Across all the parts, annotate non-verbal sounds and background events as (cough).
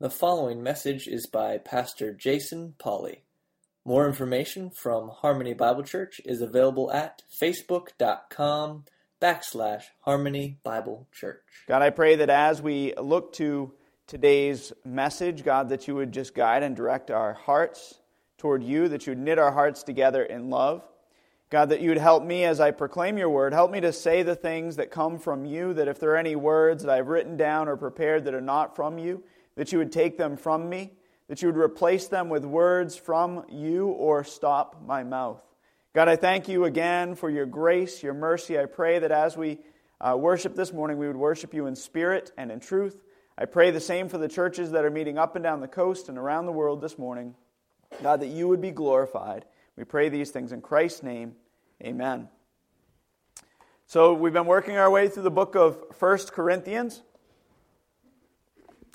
The following message is by Pastor Jason Polly. More information from Harmony Bible Church is available at facebook.com backslash Harmony Bible Church. God, I pray that as we look to today's message, God, that you would just guide and direct our hearts toward you, that you would knit our hearts together in love. God, that you would help me as I proclaim your word. Help me to say the things that come from you, that if there are any words that I've written down or prepared that are not from you, that you would take them from me, that you would replace them with words from you or stop my mouth. God, I thank you again for your grace, your mercy. I pray that as we uh, worship this morning, we would worship you in spirit and in truth. I pray the same for the churches that are meeting up and down the coast and around the world this morning. God, that you would be glorified. We pray these things in Christ's name. Amen. So, we've been working our way through the book of 1 Corinthians.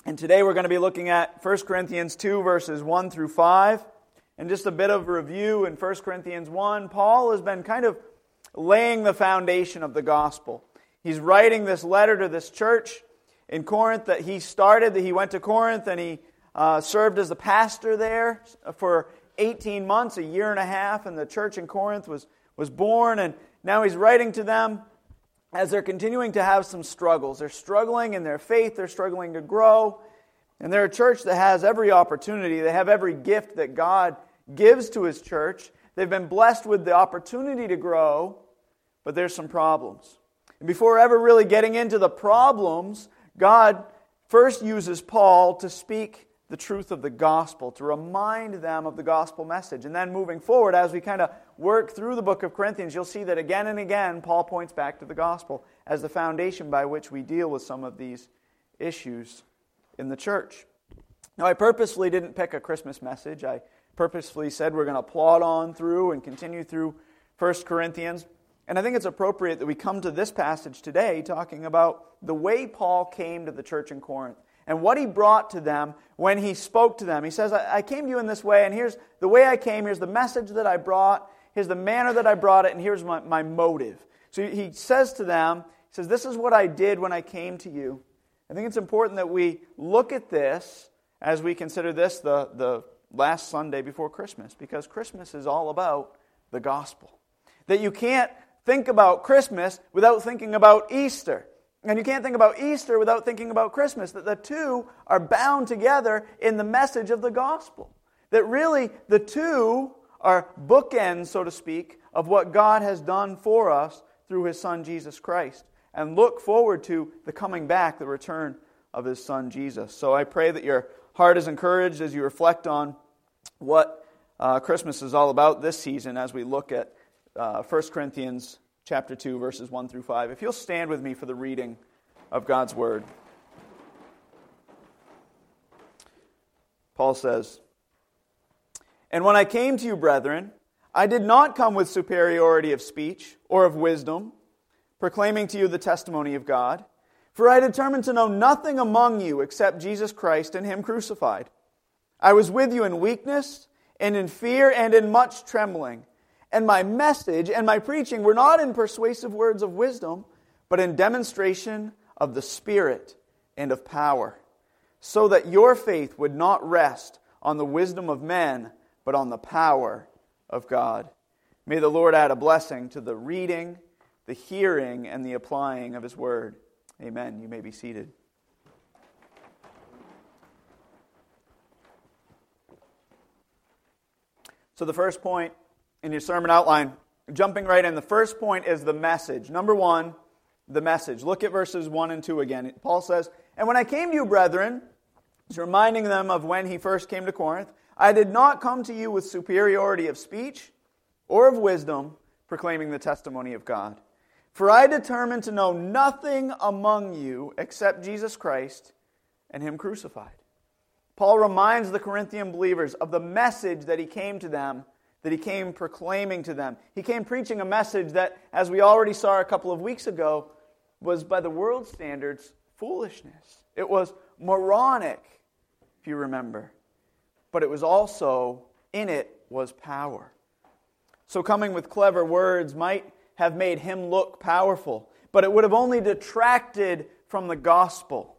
And today we're going to be looking at 1 Corinthians 2, verses 1 through 5. And just a bit of review in 1 Corinthians 1, Paul has been kind of laying the foundation of the gospel. He's writing this letter to this church in Corinth that he started, that he went to Corinth and he uh, served as a pastor there for 18 months, a year and a half, and the church in Corinth was, was born. And now he's writing to them as they're continuing to have some struggles. They're struggling in their faith, they're struggling to grow. And they're a church that has every opportunity, they have every gift that God gives to His church. They've been blessed with the opportunity to grow, but there's some problems. And before ever really getting into the problems, God first uses Paul to speak the truth of the gospel, to remind them of the gospel message. And then moving forward, as we kind of work through the book of Corinthians, you'll see that again and again, Paul points back to the gospel as the foundation by which we deal with some of these issues in the church. Now, I purposely didn't pick a Christmas message. I purposefully said we're going to plod on through and continue through 1 Corinthians. And I think it's appropriate that we come to this passage today talking about the way Paul came to the church in Corinth and what he brought to them when he spoke to them. He says, I, came to you in this way, and here's the way I came, here's the message that I brought, here's the manner that I brought it, and here's my, my motive. So he says to them, He says, This is what I did when I came to you. I think it's important that we look at this as we consider this the, the last Sunday before Christmas, because Christmas is all about the gospel. That you can't think about Christmas without thinking about Easter. And you can't think about Easter without thinking about Christmas, that the two are bound together in the message of the gospel. That really the two are bookends, so to speak, of what God has done for us through his Son Jesus Christ. And look forward to the coming back, the return of his Son Jesus. So I pray that your heart is encouraged as you reflect on what uh, Christmas is all about this season as we look at uh, 1 Corinthians chapter 2, verses 1 through 5. If you'll stand with me for the reading of God's word. Paul says, And when I came to you, brethren, I did not come with superiority of speech or of wisdom, proclaiming to you the testimony of God. For I determined to know nothing among you except Jesus Christ and Him crucified. I was with you in weakness and in fear and in much trembling and my message and my preaching were not in persuasive words of wisdom, but in demonstration of the Spirit and of power, so that your faith would not rest on the wisdom of men, but on the power of God. May the Lord add a blessing to the reading, the hearing, and the applying of His word. Amen. You may be seated. So, the first point in your sermon outline, jumping right in, the first point is the message. Number one, the message. Look at verses 1 and 2 again. Paul says, And when I came to you, brethren, he's reminding them of when he first came to Corinth, I did not come to you with superiority of speech or of wisdom, proclaiming the testimony of God. For I determined to know nothing among you except Jesus Christ and Him crucified. Paul reminds the Corinthian believers of the message that he came to them that he came proclaiming to them. He came preaching a message that, as we already saw a couple of weeks ago, was by the world standards foolishness. It was moronic, if you remember. But it was also, in it, was power. So coming with clever words might have made him look powerful, but it would have only detracted from the gospel.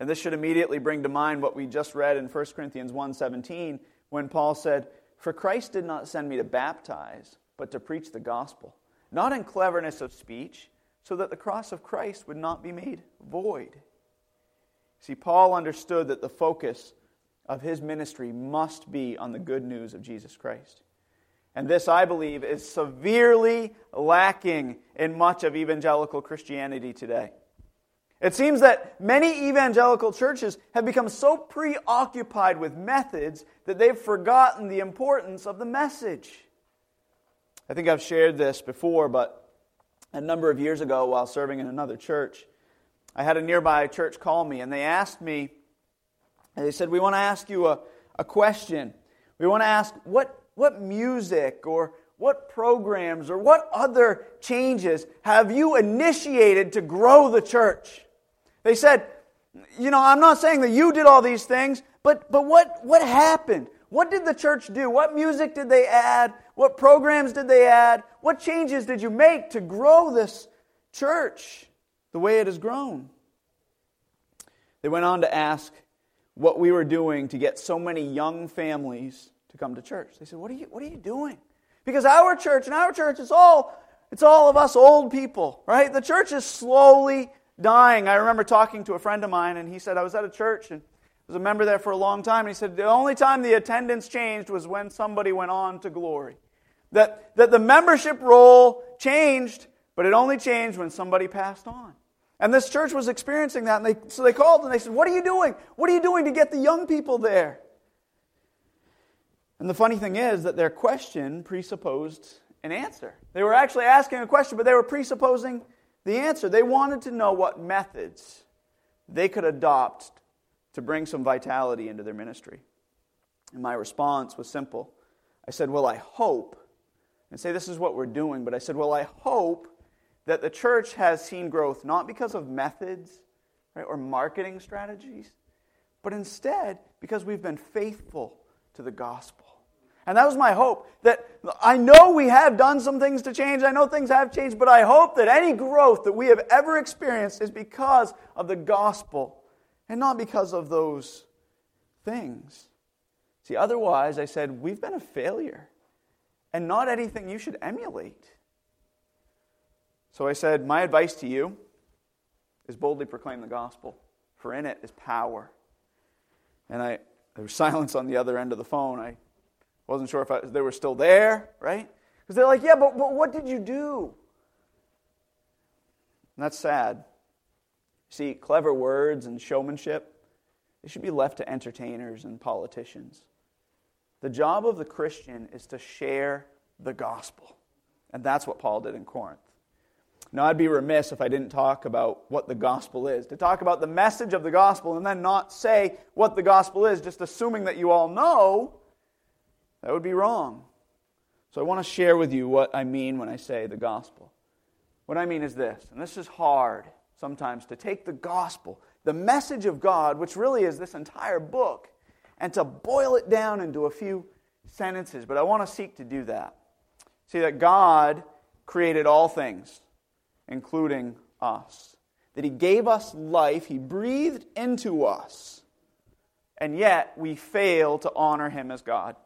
And this should immediately bring to mind what we just read in 1 Corinthians 1:17 when Paul said, "For Christ did not send me to baptize, but to preach the gospel, not in cleverness of speech, so that the cross of Christ would not be made void." See, Paul understood that the focus of his ministry must be on the good news of Jesus Christ. And this, I believe, is severely lacking in much of evangelical Christianity today. It seems that many evangelical churches have become so preoccupied with methods that they've forgotten the importance of the message. I think I've shared this before, but a number of years ago, while serving in another church, I had a nearby church call me and they asked me, they said, We want to ask you a, a question. We want to ask, what, what music or what programs or what other changes have you initiated to grow the church? They said, you know, I'm not saying that you did all these things, but, but what, what happened? What did the church do? What music did they add? What programs did they add? What changes did you make to grow this church the way it has grown? They went on to ask what we were doing to get so many young families to come to church. They said, What are you, what are you doing? Because our church, and our church, is all, it's all of us old people, right? The church is slowly dying. I remember talking to a friend of mine, and he said, I was at a church and was a member there for a long time, and he said, the only time the attendance changed was when somebody went on to glory. That, that the membership roll changed, but it only changed when somebody passed on. And this church was experiencing that, and they, so they called and they said, What are you doing? What are you doing to get the young people there? And the funny thing is that their question presupposed an answer. They were actually asking a question, but they were presupposing the answer. They wanted to know what methods they could adopt to bring some vitality into their ministry. And my response was simple. I said, Well, I hope, and say this is what we're doing, but I said, Well, I hope that the church has seen growth not because of methods right, or marketing strategies, but instead because we've been faithful to the gospel. And that was my hope. That I know we have done some things to change. I know things have changed, but I hope that any growth that we have ever experienced is because of the gospel and not because of those things. See, otherwise, I said, we've been a failure and not anything you should emulate. So I said, my advice to you is boldly proclaim the gospel, for in it is power. And I, there was (laughs) silence on the other end of the phone. I wasn't sure if I, they were still there, right? Because they're like, yeah, but, but what did you do? And that's sad. See, clever words and showmanship, they should be left to entertainers and politicians. The job of the Christian is to share the gospel. And that's what Paul did in Corinth. Now, I'd be remiss if I didn't talk about what the gospel is. To talk about the message of the gospel and then not say what the gospel is, just assuming that you all know, that would be wrong. So I want to share with you what I mean when I say the gospel. What I mean is this, and this is hard sometimes to take the gospel, the message of God, which really is this entire book, and to boil it down into a few sentences. But I want to seek to do that. See, that God created all things, including us. That He gave us life, He breathed into us, and yet we fail to honor Him as God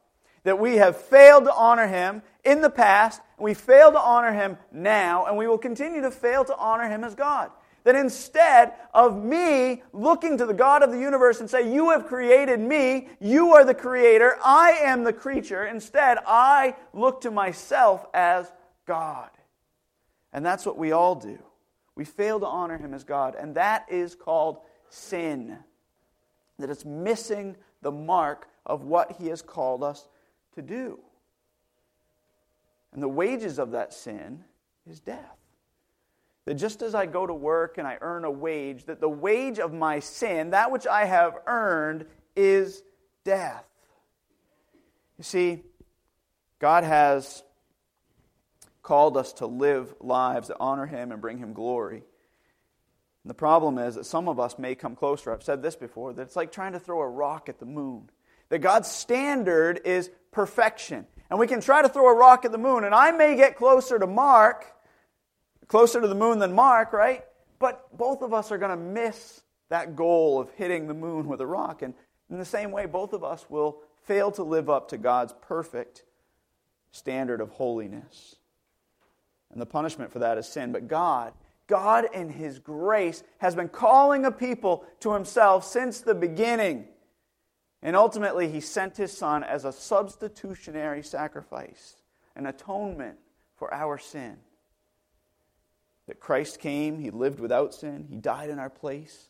that we have failed to honor him in the past, and we fail to honor him now, and we will continue to fail to honor him as God. That instead of me looking to the God of the universe and say, You have created me, you are the creator, I am the creature, instead I look to myself as God. And that's what we all do. We fail to honor him as God, and that is called sin. That it's missing the mark of what he has called us to do. And the wages of that sin is death. That just as I go to work and I earn a wage, that the wage of my sin, that which I have earned, is death. You see, God has called us to live lives that honor Him and bring Him glory. And the problem is that some of us may come closer. I've said this before that it's like trying to throw a rock at the moon. That God's standard is perfection. And we can try to throw a rock at the moon, and I may get closer to Mark, closer to the moon than Mark, right? But both of us are going to miss that goal of hitting the moon with a rock. And in the same way, both of us will fail to live up to God's perfect standard of holiness. And the punishment for that is sin. But God, God in His grace, has been calling a people to Himself since the beginning. And ultimately, He sent His Son as a substitutionary sacrifice, an atonement for our sin. That Christ came, He lived without sin, He died in our place.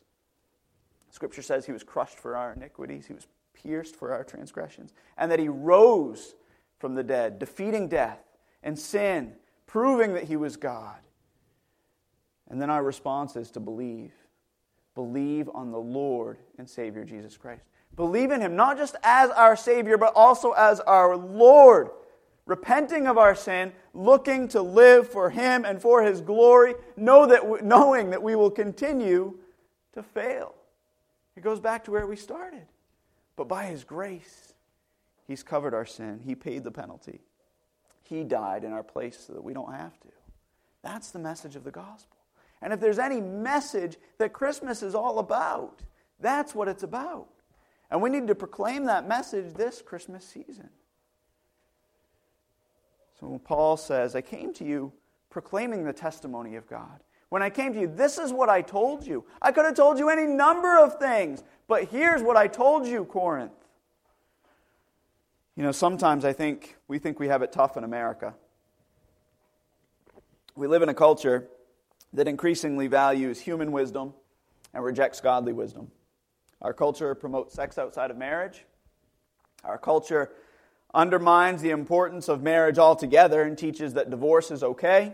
Scripture says He was crushed for our iniquities, He was pierced for our transgressions, and that He rose from the dead, defeating death and sin, proving that He was God. And then our response is to believe. Believe on the Lord and Savior Jesus Christ. Believe in Him, not just as our Savior, but also as our Lord. Repenting of our sin, looking to live for Him and for His glory, know that, knowing that we will continue to fail. It goes back to where we started. But by His grace, He's covered our sin, He paid the penalty. He died in our place so that we don't have to. That's the message of the gospel. And if there's any message that Christmas is all about, that's what it's about. And we need to proclaim that message this Christmas season. So Paul says, I came to you proclaiming the testimony of God. When I came to you, this is what I told you. I could have told you any number of things, but here's what I told you, Corinth. You know, sometimes I think we think we have it tough in America. We live in a culture that increasingly values human wisdom and rejects godly wisdom. Our culture promotes sex outside of marriage. Our culture undermines the importance of marriage altogether and teaches that divorce is okay.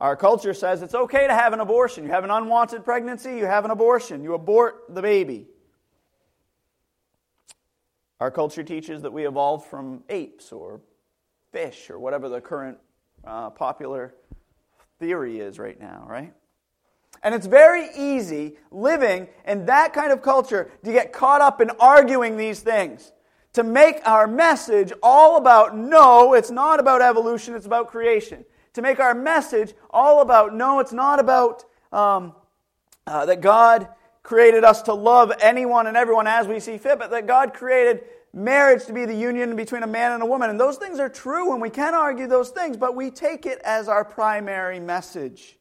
Our culture says it's okay to have an abortion. You have an unwanted pregnancy, you have an abortion, you abort the baby. Our culture teaches that we evolved from apes or fish or whatever the current uh, popular theory is right now, right? And it's very easy living in that kind of culture to get caught up in arguing these things. To make our message all about no, it's not about evolution, it's about creation. To make our message all about no, it's not about um, uh, that God created us to love anyone and everyone as we see fit, but that God created marriage to be the union between a man and a woman. And those things are true, and we can argue those things, but we take it as our primary message.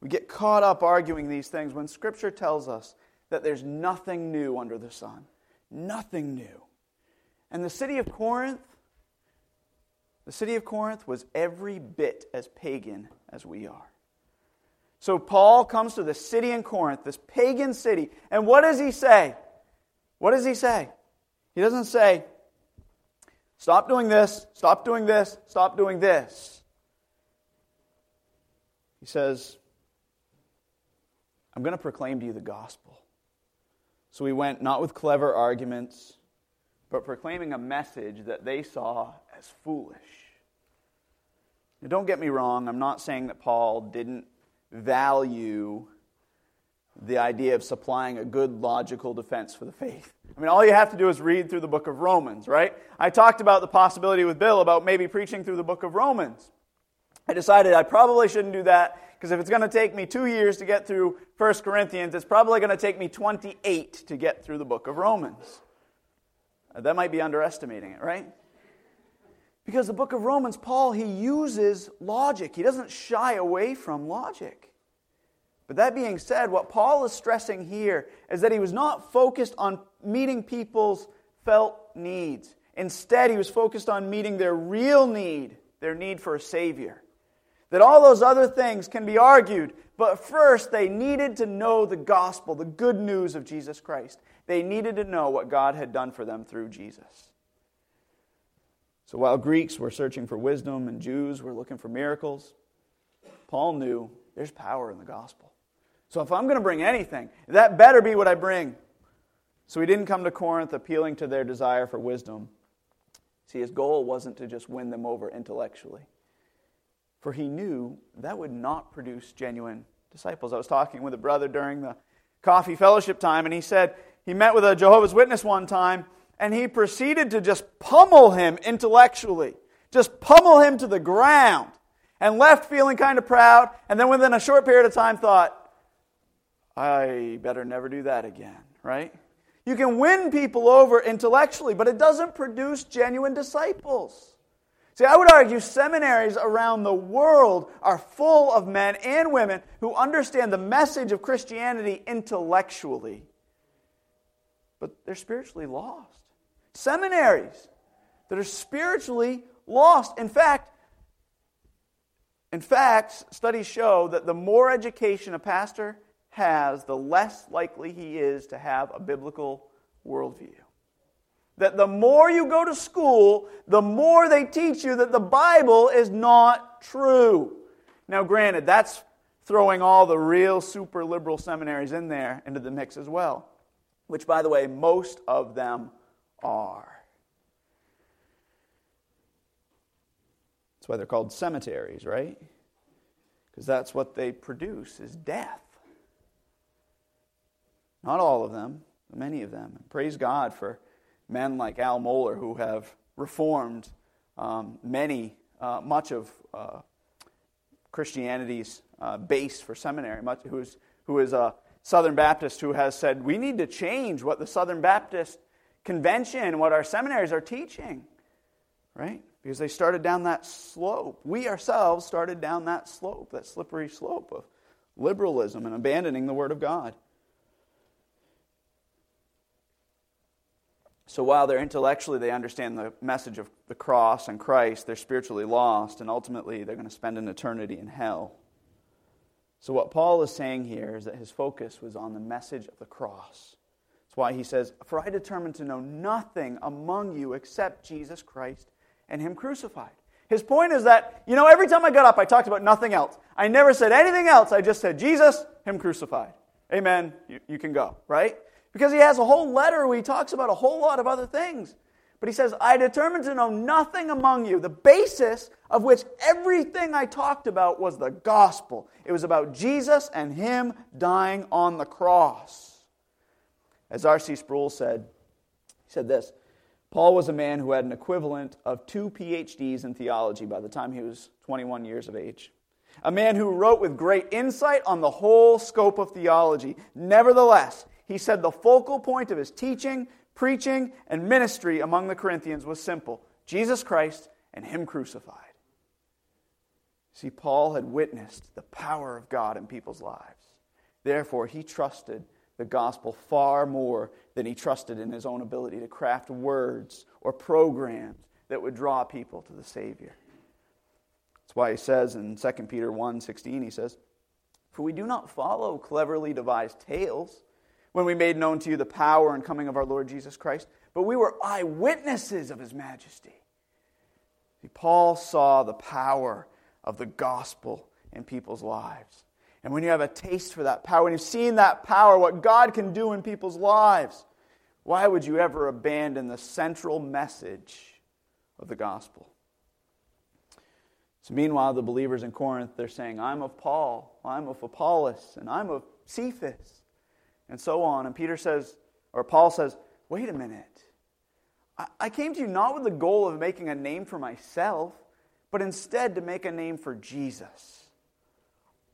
We get caught up arguing these things when Scripture tells us that there's nothing new under the sun. Nothing new. And the city of Corinth, the city of Corinth was every bit as pagan as we are. So Paul comes to the city in Corinth, this pagan city, and what does he say? What does he say? He doesn't say, stop doing this, stop doing this, stop doing this. He says, I'm going to proclaim to you the gospel. So we went not with clever arguments, but proclaiming a message that they saw as foolish. Now, don't get me wrong, I'm not saying that Paul didn't value the idea of supplying a good logical defense for the faith. I mean, all you have to do is read through the book of Romans, right? I talked about the possibility with Bill about maybe preaching through the book of Romans. I decided I probably shouldn't do that because if it's going to take me two years to get through 1 Corinthians, it's probably going to take me 28 to get through the book of Romans. Uh, that might be underestimating it, right? Because the book of Romans, Paul, he uses logic. He doesn't shy away from logic. But that being said, what Paul is stressing here is that he was not focused on meeting people's felt needs. Instead, he was focused on meeting their real need, their need for a Savior. That all those other things can be argued, but first they needed to know the gospel, the good news of Jesus Christ. They needed to know what God had done for them through Jesus. So while Greeks were searching for wisdom and Jews were looking for miracles, Paul knew there's power in the gospel. So if I'm going to bring anything, that better be what I bring. So he didn't come to Corinth appealing to their desire for wisdom. See, his goal wasn't to just win them over intellectually for he knew that would not produce genuine disciples. I was talking with a brother during the coffee fellowship time, and he said he met with a Jehovah's Witness one time, and he proceeded to just pummel him intellectually, just pummel him to the ground, and left feeling kind of proud, and then within a short period of time thought, I better never do that again, right? You can win people over intellectually, but it doesn't produce genuine disciples. See, I would argue seminaries around the world are full of men and women who understand the message of Christianity intellectually, but they're spiritually lost. Seminaries that are spiritually lost. In fact, in fact, studies show that the more education a pastor has, the less likely he is to have a biblical worldview. That the more you go to school, the more they teach you that the Bible is not true. Now, granted, that's throwing all the real super liberal seminaries in there into the mix as well, which, by the way, most of them are. That's why they're called cemeteries, right? Because that's what they produce is death. Not all of them, but many of them. praise God for men like Al Mohler who have reformed um, many, uh, much of uh, Christianity's uh, base for seminary, much, who is, who is a Southern Baptist who has said, we need to change what the Southern Baptist Convention, what our seminaries are teaching, right? Because they started down that slope. We ourselves started down that slope, that slippery slope of liberalism and abandoning the Word of God. So while they're intellectually, they understand the message of the cross and Christ, they're spiritually lost, and ultimately they're going to spend an eternity in hell. So, what Paul is saying here is that his focus was on the message of the cross. That's why he says, For I determined to know nothing among you except Jesus Christ and Him crucified. His point is that, you know, every time I got up, I talked about nothing else. I never said anything else. I just said, Jesus, Him crucified. Amen. You, you can go, right? Because he has a whole letter where he talks about a whole lot of other things. But he says, I determined to know nothing among you, the basis of which everything I talked about was the gospel. It was about Jesus and him dying on the cross. As R.C. Sproul said, he said this Paul was a man who had an equivalent of two PhDs in theology by the time he was 21 years of age. A man who wrote with great insight on the whole scope of theology. Nevertheless, he said the focal point of his teaching, preaching, and ministry among the Corinthians was simple Jesus Christ and Him crucified. See, Paul had witnessed the power of God in people's lives. Therefore, he trusted the gospel far more than he trusted in his own ability to craft words or programs that would draw people to the Savior. That's why he says in 2 Peter 1 16, he says, For we do not follow cleverly devised tales when we made known to you the power and coming of our Lord Jesus Christ, but we were eyewitnesses of his majesty. See, Paul saw the power of the gospel in people's lives. And when you have a taste for that power, when you've seen that power, what God can do in people's lives, why would you ever abandon the central message of the gospel? So, meanwhile, the believers in Corinth, they're saying, I'm of Paul, I'm of Apollos, and I'm of Cephas and so on. And Peter says, or Paul says, wait a minute. I came to you not with the goal of making a name for myself, but instead to make a name for Jesus.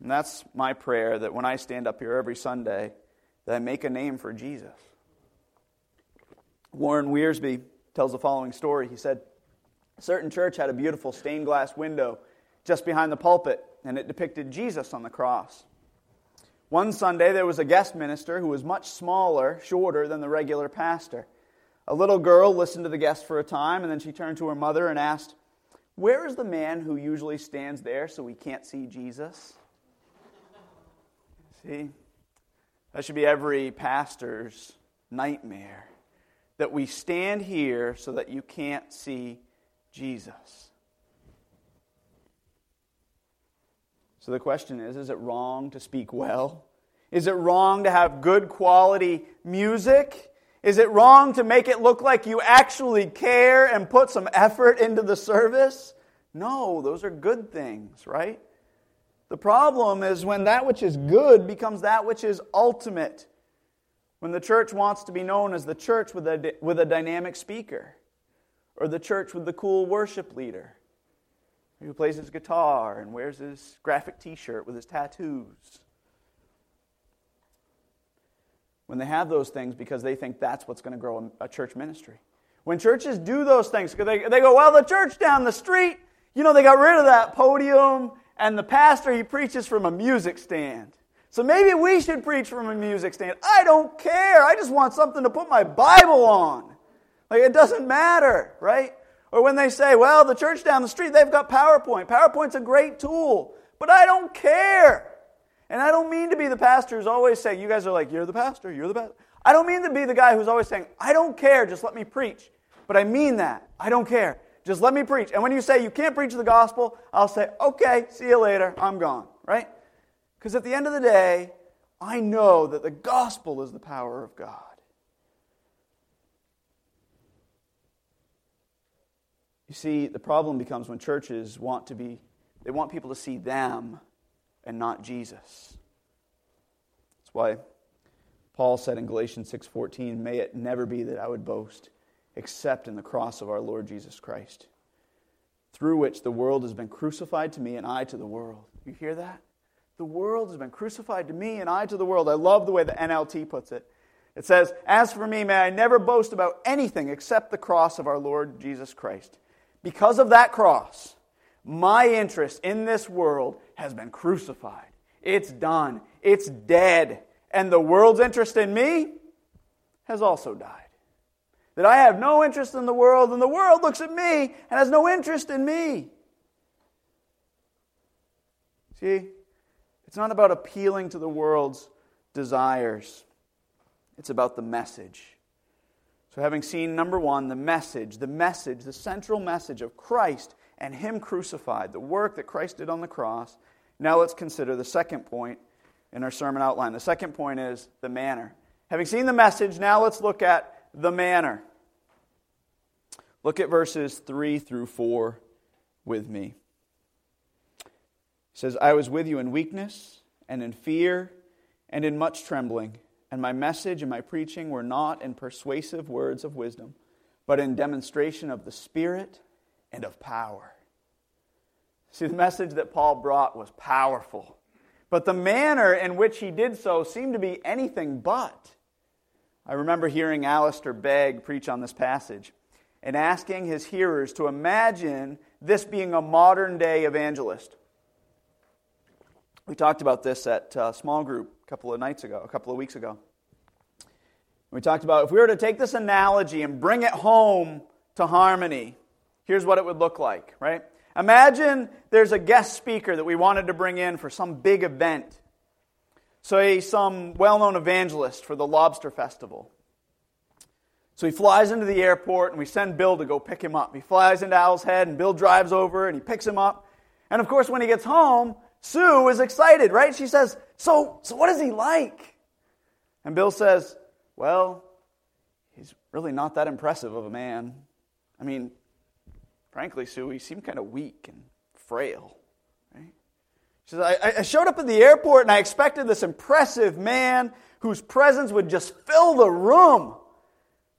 And that's my prayer that when I stand up here every Sunday, that I make a name for Jesus. Warren Wiersbe tells the following story. He said, A certain church had a beautiful stained glass window just behind the pulpit, and it depicted Jesus on the cross. One Sunday, there was a guest minister who was much smaller, shorter than the regular pastor. A little girl listened to the guest for a time, and then she turned to her mother and asked, Where is the man who usually stands there so we can't see Jesus? (laughs) See, that should be every pastor's nightmare that we stand here so that you can't see Jesus. So the question is is it wrong to speak well? Is it wrong to have good quality music? Is it wrong to make it look like you actually care and put some effort into the service? No, those are good things, right? The problem is when that which is good becomes that which is ultimate. When the church wants to be known as the church with a, with a dynamic speaker, or the church with the cool worship leader, who plays his guitar and wears his graphic t shirt with his tattoos. when they have those things because they think that's what's going to grow a, church ministry. When churches do those things, they, they go, well, the church down the street, you know, they got rid of that podium, and the pastor, he preaches from a music stand. So maybe we should preach from a music stand. I don't care. I just want something to put my Bible on. Like, it doesn't matter, right? Or when they say, well, the church down the street, they've got PowerPoint. PowerPoint's a great tool, but I don't care. And I don't mean to be the pastor who's always saying, you guys are like, you're the pastor, you're the pastor. I don't mean to be the guy who's always saying, I don't care, just let me preach. But I mean that. I don't care. Just let me preach. And when you say you can't preach the gospel, I'll say, okay, see you later, I'm gone, right? Because at the end of the day, I know that the gospel is the power of God. You see, the problem becomes when churches want to be, they want people to see them and not Jesus. That's why Paul said in Galatians 6:14, "May it never be that I would boast except in the cross of our Lord Jesus Christ, through which the world has been crucified to me and I to the world." You hear that? The world has been crucified to me and I to the world. I love the way the NLT puts it. It says, As for me, may I never boast about anything except the cross of our Lord Jesus Christ. Because of that cross, my interest in this world has been crucified. It's done. It's dead. And the world's interest in me has also died. That I have no interest in the world, and the world looks at me and has no interest in me. See, it's not about appealing to the world's desires, it's about the message. So, having seen number one, the message, the message, the central message of Christ and Him crucified, the work that Christ did on the cross, now let's consider the second point in our sermon outline. The second point is the manner. Having seen the message, now let's look at the manner. Look at verses 3 through 4 with me says, I was with you in weakness and in fear and in much trembling, and my message and my preaching were not in persuasive words of wisdom, but in demonstration of the Spirit and of power. See, the message that Paul brought was powerful, but the manner in which he did so seemed to be anything but. I remember hearing Alistair Begg preach on this passage and asking his hearers to imagine this being a modern day evangelist. We talked about this at uh, small group a couple of nights ago, a couple of weeks ago. We talked about if we were to take this analogy and bring it home to harmony, here's what it would look like, right? Imagine there's a guest speaker that we wanted to bring in for some big event. Say, some well known evangelist for the Lobster Festival. So he flies into the airport and we send Bill to go pick him up. He flies into Owl's Head and Bill drives over and he picks him up. And of course, when he gets home, Sue is excited, right? She says, So, so what is he like? And Bill says, Well, he's really not that impressive of a man. I mean, frankly, Sue, he seemed kind of weak and frail. Right? She says, I, I showed up at the airport and I expected this impressive man whose presence would just fill the room.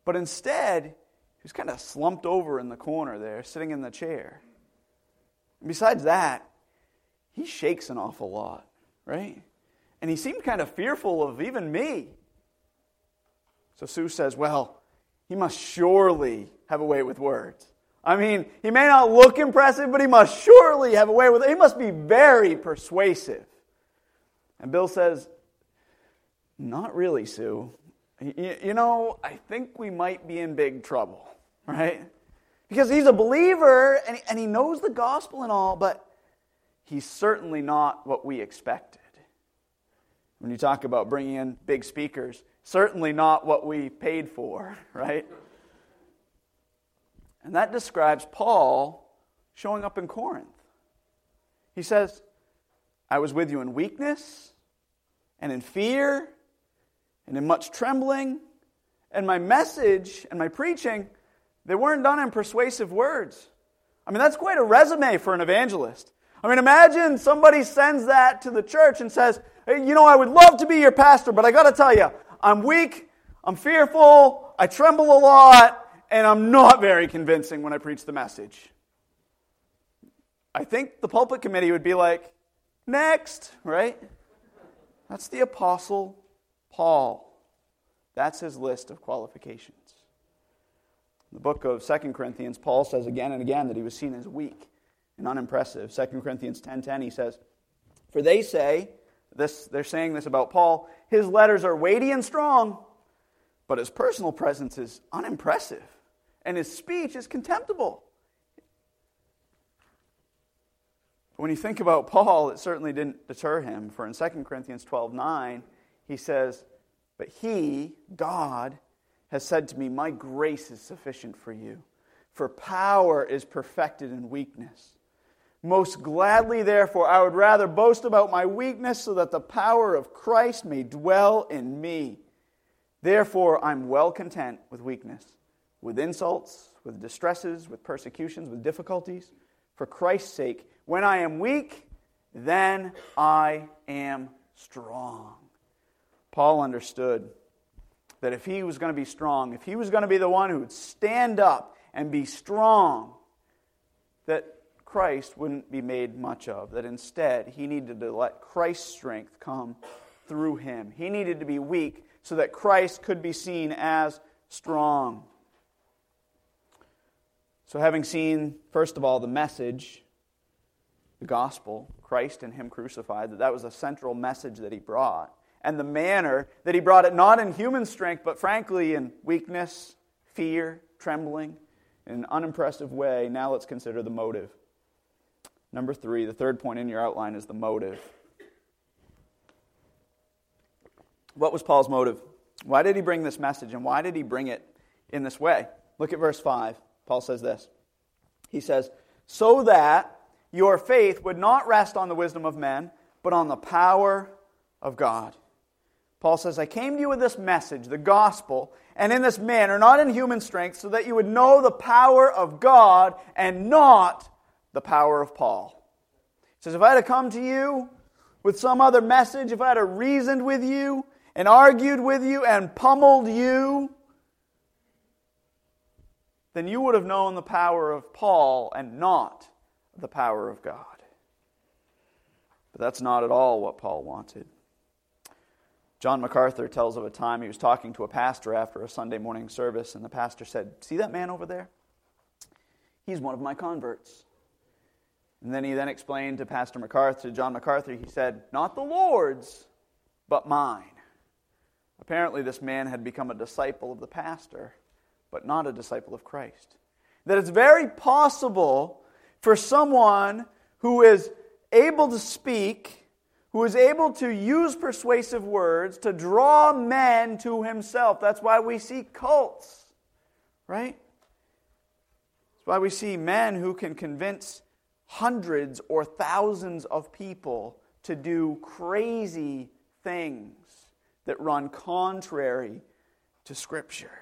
But instead, he was kind of slumped over in the corner there, sitting in the chair. And besides that, he shakes an awful lot, right? And he seemed kind of fearful of even me. So Sue says, Well, he must surely have a way with words. I mean, he may not look impressive, but he must surely have a way with it. He must be very persuasive. And Bill says, Not really, Sue. You know, I think we might be in big trouble, right? Because he's a believer and he knows the gospel and all, but he's certainly not what we expected. When you talk about bringing in big speakers, certainly not what we paid for, (laughs) right? And that describes Paul showing up in Corinth. He says, I was with you in weakness and in fear and in much trembling, and my message and my preaching, they weren't done in persuasive words. I mean, that's quite a resume for an evangelist. I mean, imagine somebody sends that to the church and says, hey, you know, I would love to be your pastor, but I got to tell you, I'm weak, I'm fearful, I tremble a lot, and I'm not very convincing when I preach the message. I think the pulpit committee would be like, next, right? That's the Apostle Paul. That's his list of qualifications. In the book of 2 Corinthians, Paul says again and again that he was seen as weak and unimpressive. 2 Corinthians 10:10 he says, "For they say, this they're saying this about Paul, his letters are weighty and strong, but his personal presence is unimpressive, and his speech is contemptible." When you think about Paul, it certainly didn't deter him, for in 2 Corinthians 12:9, he says, "But he, God, has said to me, My grace is sufficient for you, for power is perfected in weakness. Most gladly, therefore, I would rather boast about my weakness so that the power of Christ may dwell in me. Therefore, I'm well content with weakness, with insults, with distresses, with persecutions, with difficulties. For Christ's sake, when I am weak, then I am strong. Paul understood that if he was going to be strong, if he was going to be the one who would stand up and be strong, that Christ wouldn't be made much of. That instead, he needed to let Christ's strength come through him. He needed to be weak so that Christ could be seen as strong. So, having seen, first of all, the message, the gospel, Christ and Him crucified, that that was a central message that He brought, and the manner that he brought it not in human strength, but frankly in weakness, fear, trembling, in an unimpressive way. Now let's consider the motive. Number three, the third point in your outline is the motive. What was Paul's motive? Why did he bring this message and why did he bring it in this way? Look at verse 5. Paul says this. He says, So that your faith would not rest on the wisdom of men, but on the power of God. Paul says, I came to you with this message, the gospel, and in this manner, not in human strength, so that you would know the power of God and not the power of Paul. He says, If I had come to you with some other message, if I had reasoned with you and argued with you and pummeled you, then you would have known the power of Paul and not the power of God. But that's not at all what Paul wanted. John MacArthur tells of a time he was talking to a pastor after a Sunday morning service, and the pastor said, See that man over there? He's one of my converts. And then he then explained to Pastor MacArthur, to John MacArthur, he said, Not the Lord's, but mine. Apparently, this man had become a disciple of the pastor, but not a disciple of Christ. That it's very possible for someone who is able to speak who is able to use persuasive words to draw men to himself. That's why we see cults, right? That's why we see men who can convince hundreds or thousands of people to do crazy things that run contrary to Scripture.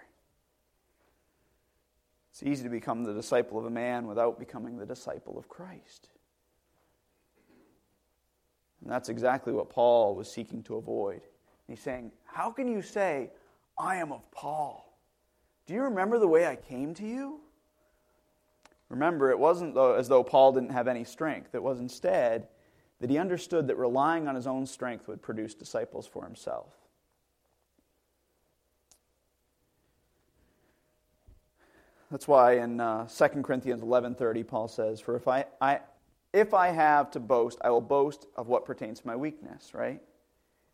It's easy to become the disciple of a man without becoming the disciple of Christ. And that's exactly what Paul was seeking to avoid. He's saying, How can you say, I am of Paul? Do you remember the way I came to you? Remember, it wasn't as though Paul didn't have any strength. It was instead that he understood that relying on his own strength would produce disciples for himself. That's why in uh, 2 Corinthians 11:30 Paul says, "For if I, I if I have to boast, I will boast of what pertains to my weakness, right?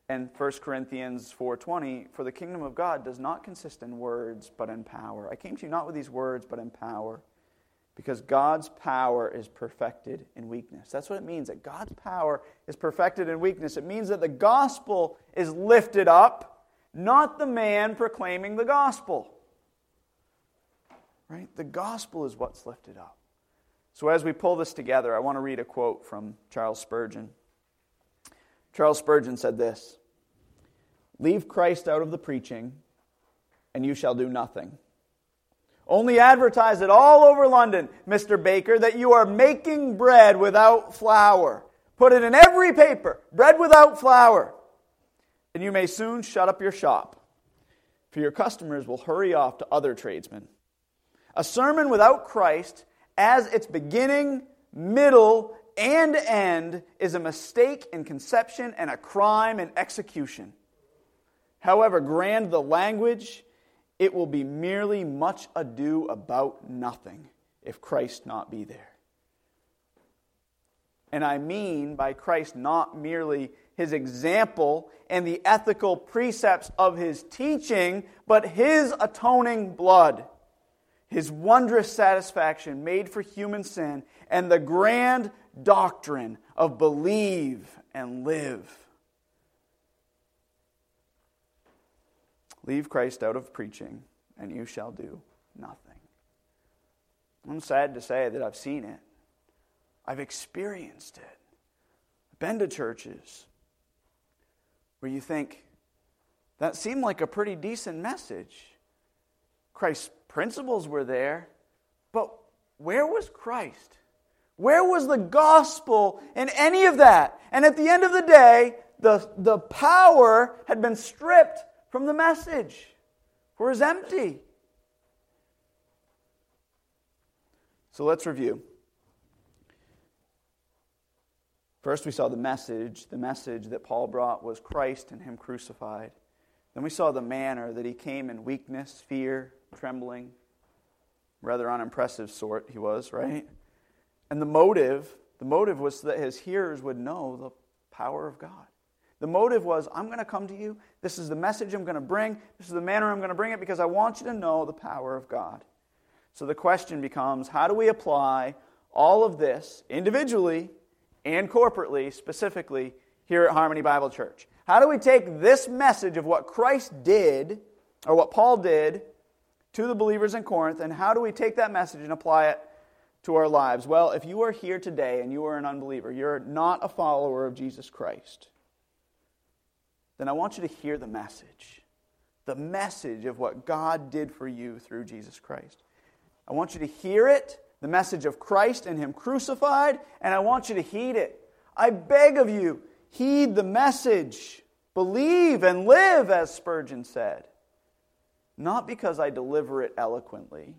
And 1 Corinthians 4:20, for the kingdom of God does not consist in words, but in power. I came to you not with these words, but in power, because God's power is perfected in weakness. That's what it means that God's power is perfected in weakness. It means that the gospel is lifted up, not the man proclaiming the gospel. Right? The gospel is what's lifted up. So, as we pull this together, I want to read a quote from Charles Spurgeon. Charles Spurgeon said this Leave Christ out of the preaching, and you shall do nothing. Only advertise it all over London, Mr. Baker, that you are making bread without flour. Put it in every paper bread without flour. And you may soon shut up your shop, for your customers will hurry off to other tradesmen. A sermon without Christ as its beginning, middle, and end is a mistake in conception and a crime in execution. However grand the language, it will be merely much ado about nothing if Christ not be there. And I mean by Christ not merely his example and the ethical precepts of his teaching, but his atoning blood, his wondrous satisfaction made for human sin, and the grand doctrine of believe and live. Leave Christ out of preaching, and you shall do nothing. I'm sad to say that I've seen it. I've experienced it. I've been to churches where you think, that seemed like a pretty decent message. Christ's principles were there, but where was Christ? Where was the gospel in any of that? And at the end of the day, the, the power had been stripped from the message, for it was empty. So let's review. First, we saw the message. The message that Paul brought was Christ and Him crucified. Then we saw the manner that He came in weakness, fear, trembling. Rather unimpressive sort he was, right? And the motive, the motive was that his hearers would know the power of God. The motive was, I'm going to come to you. This is the message I'm going to bring. This is the manner I'm going to bring it because I want you to know the power of God. So the question becomes how do we apply all of this individually and corporately, specifically here at Harmony Bible Church. How do we take this message of what Christ did, or what Paul did, to the believers in Corinth, and how do we take that message and apply it to our lives? Well, if you are here today and you are an unbeliever, you're not a follower of Jesus Christ, then I want you to hear the message. The message of what God did for you through Jesus Christ. I want you to hear it the message of Christ and Him crucified, and I want you to heed it. I beg of you, heed the message. Believe and live, as Spurgeon said. Not because I deliver it eloquently,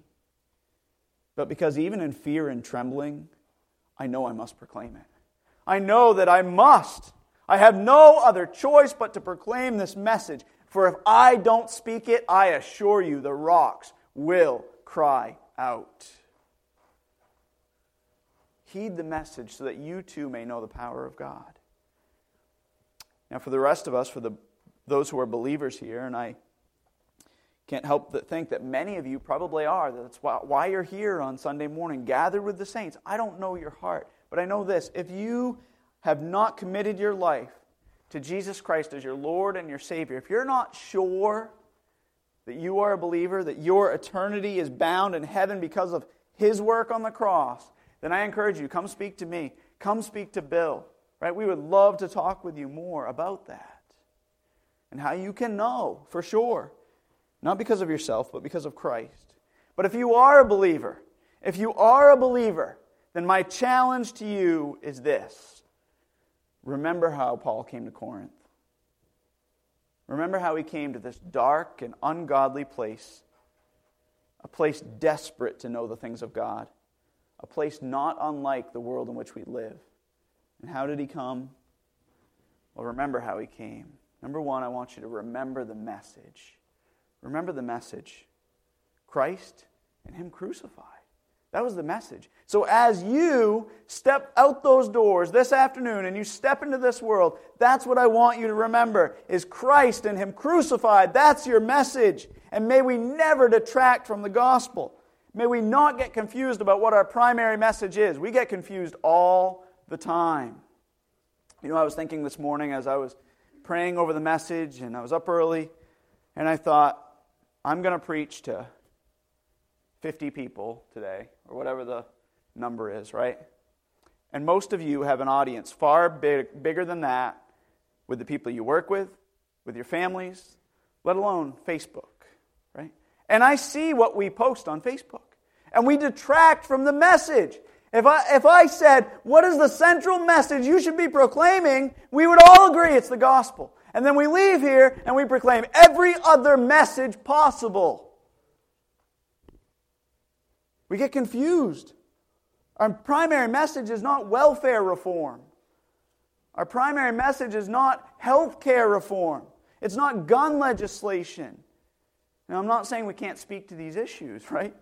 but because even in fear and trembling, I know I must proclaim it. I know that I must. I have no other choice but to proclaim this message. For if I don't speak it, I assure you the rocks will cry out. Heed the message so that you too may know the power of God. Now, for the rest of us, for the, those who are believers here, and I can't help but think that many of you probably are. That's why you're here on Sunday morning, gathered with the saints. I don't know your heart, but I know this. If you have not committed your life to Jesus Christ as your Lord and your Savior, if you're not sure that you are a believer, that your eternity is bound in heaven because of His work on the cross, then I encourage you, come speak to me. Come speak to Bill. Right? We would love to talk with you more about that. And how you can know for sure. Not because of yourself, but because of Christ. But if you are a believer, if you are a believer, then my challenge to you is this. Remember how Paul came to Corinth. Remember how he came to this dark and ungodly place, a place desperate to know the things of God a place not unlike the world in which we live. And how did he come? Well, remember how he came. Number one, I want you to remember the message. Remember the message Christ and Him crucified. That was the message. So, as you step out those doors this afternoon and you step into this world, that's what I want you to remember is Christ and Him crucified. That's your message. And may we never detract from the gospel. May we not get confused about what our primary message is. We get confused all the time. You know, I was thinking this morning as I was praying over the message and I was up early and I thought, I'm going to preach to 50 people today, or whatever the number is, right? And most of you have an audience far big, bigger than that with the people you work with, with your families, let alone Facebook. Right? And I see what we post on Facebook. And we detract from the message. If I, if I said, What is the central message you should be proclaiming? we would all agree it's the gospel. And then we leave here and we proclaim every other message possible. We get confused. Our primary message is not welfare reform. Our primary message is not health care reform. It's not gun legislation. Now, I'm not saying we can't speak to these issues, (laughs) right?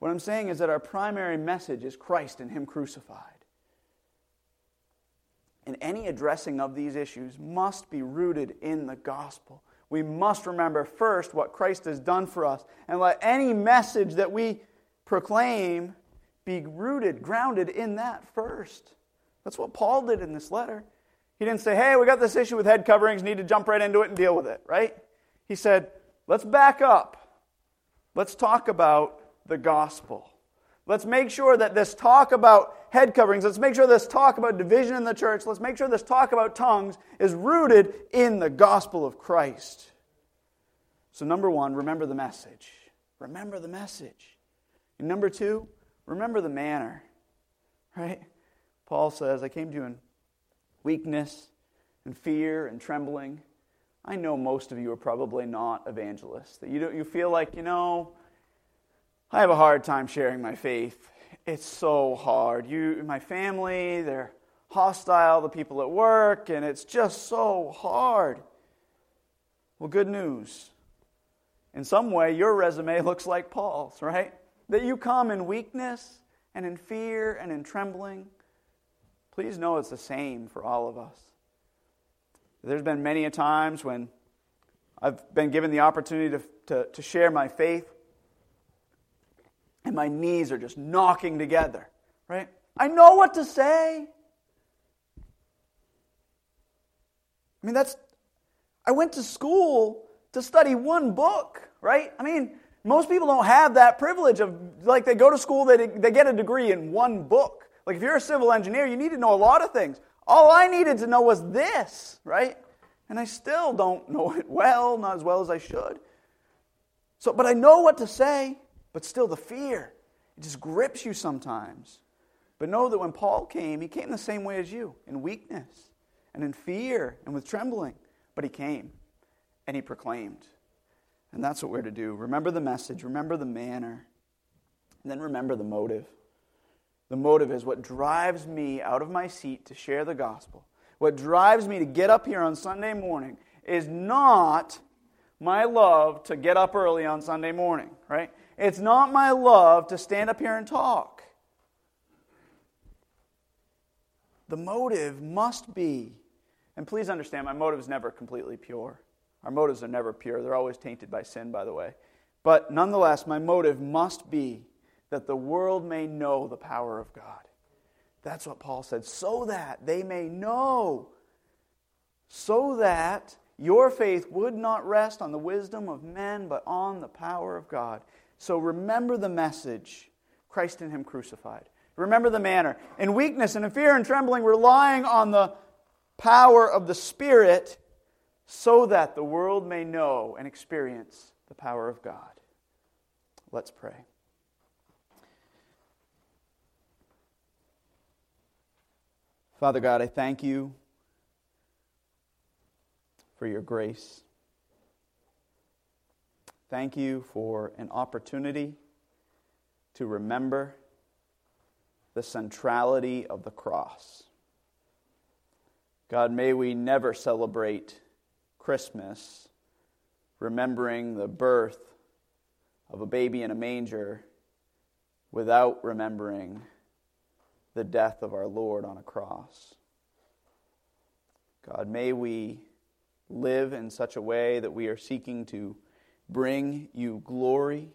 What I'm saying is that our primary message is Christ and Him crucified. And any addressing of these issues must be rooted in the gospel. We must remember first what Christ has done for us, and let any message that we proclaim be rooted, grounded in that first. That's what Paul did in this letter. He didn't say, hey, we got this issue with head coverings, need to jump right into it and deal with it, right? He said, let's back up. Let's talk about the gospel. Let's make sure that this talk about head coverings, let's make sure this talk about division in the church, let's make sure this talk about tongues is rooted in the gospel of Christ. So, number one, remember the message. Remember the message. And number two, remember the manner. Right? Paul says, I came to you in weakness and fear and trembling. I know most of you are probably not evangelists. That you, don't, you feel like, you know, I have a hard time sharing my faith. It's so hard. You, my family, they're hostile, the people at work, and it's just so hard. Well, good news. In some way, your resume (laughs) looks like Paul's, right? That you come in weakness and in fear and in trembling. Please know it's the same for all of us. There's been many a times when I've been given the opportunity to, to, to share my faith and my knees are just knocking together, right? I know what to say. I mean, that's, I went to school to study one book, right? I mean, most people don't have that privilege of, like, they go to school, they, they get a degree in one book. Like, if you're a civil engineer, you need to know a lot of things. All I needed to know was this, right? And I still don't know it well, not as well as I should. So, but I know what to say. But still, the fear, it just grips you sometimes. But know that when Paul came, he came the same way as you, in weakness and in fear and with trembling. But he came and he proclaimed. And that's what we're to do. Remember the message, remember the manner, and then remember the motive. The motive is what drives me out of my seat to share the gospel. What drives me to get up here on Sunday morning is not my love to get up early on Sunday morning, right? It's not my love to stand up here and talk. The motive must be, and please understand, my motive is never completely pure. Our motives are never pure. They're always tainted by sin, by the way. But nonetheless, my motive must be that the world may know the power of God. That's what Paul said. So that they may know. So that your faith would not rest on the wisdom of men, but on the power of God. So remember the message Christ in Him crucified. Remember the manner. In weakness and in fear and trembling, relying on the power of the Spirit so that the world may know and experience the power of God. Let's pray. Father God, I thank you for your grace. Thank you for an opportunity to remember the centrality of the cross. God, may we never celebrate Christmas remembering the birth of a baby in a manger without remembering the death of our Lord on a cross. God, may we live in such a way that we are seeking to bring you glory.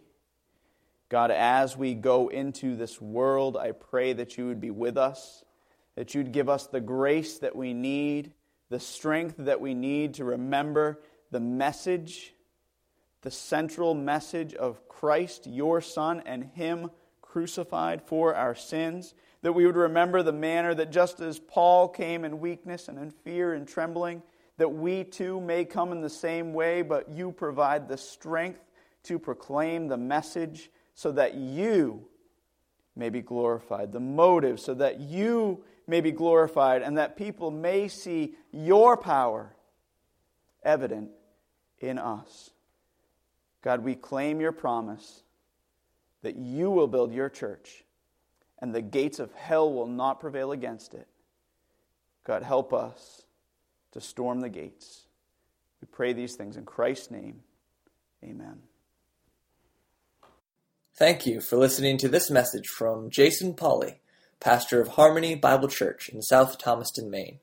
God, as we go into this world, I pray that you would be with us, that you'd give us the grace that we need, the strength that we need to remember the message, the central message of Christ, your Son, and Him crucified for our sins. That we would remember the manner that just as Paul came in weakness and in fear and trembling, that we too may come in the same way, but you provide the strength to proclaim the message so that you may be glorified, the motive so that you may be glorified, and that people may see your power evident in us. God, we claim your promise that you will build your church and the gates of hell will not prevail against it. God, help us to storm the gates. We pray these things in Christ's name. Amen. Thank you for listening to this message from Jason Polly, pastor of Harmony Bible Church in South Thomaston, Maine.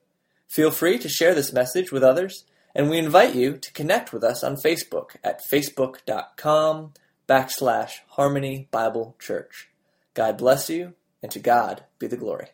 Feel free to share this message with others, and we invite you to connect with us on Facebook at facebook.com backslash Harmony Bible Church. God bless you, and to God be the glory.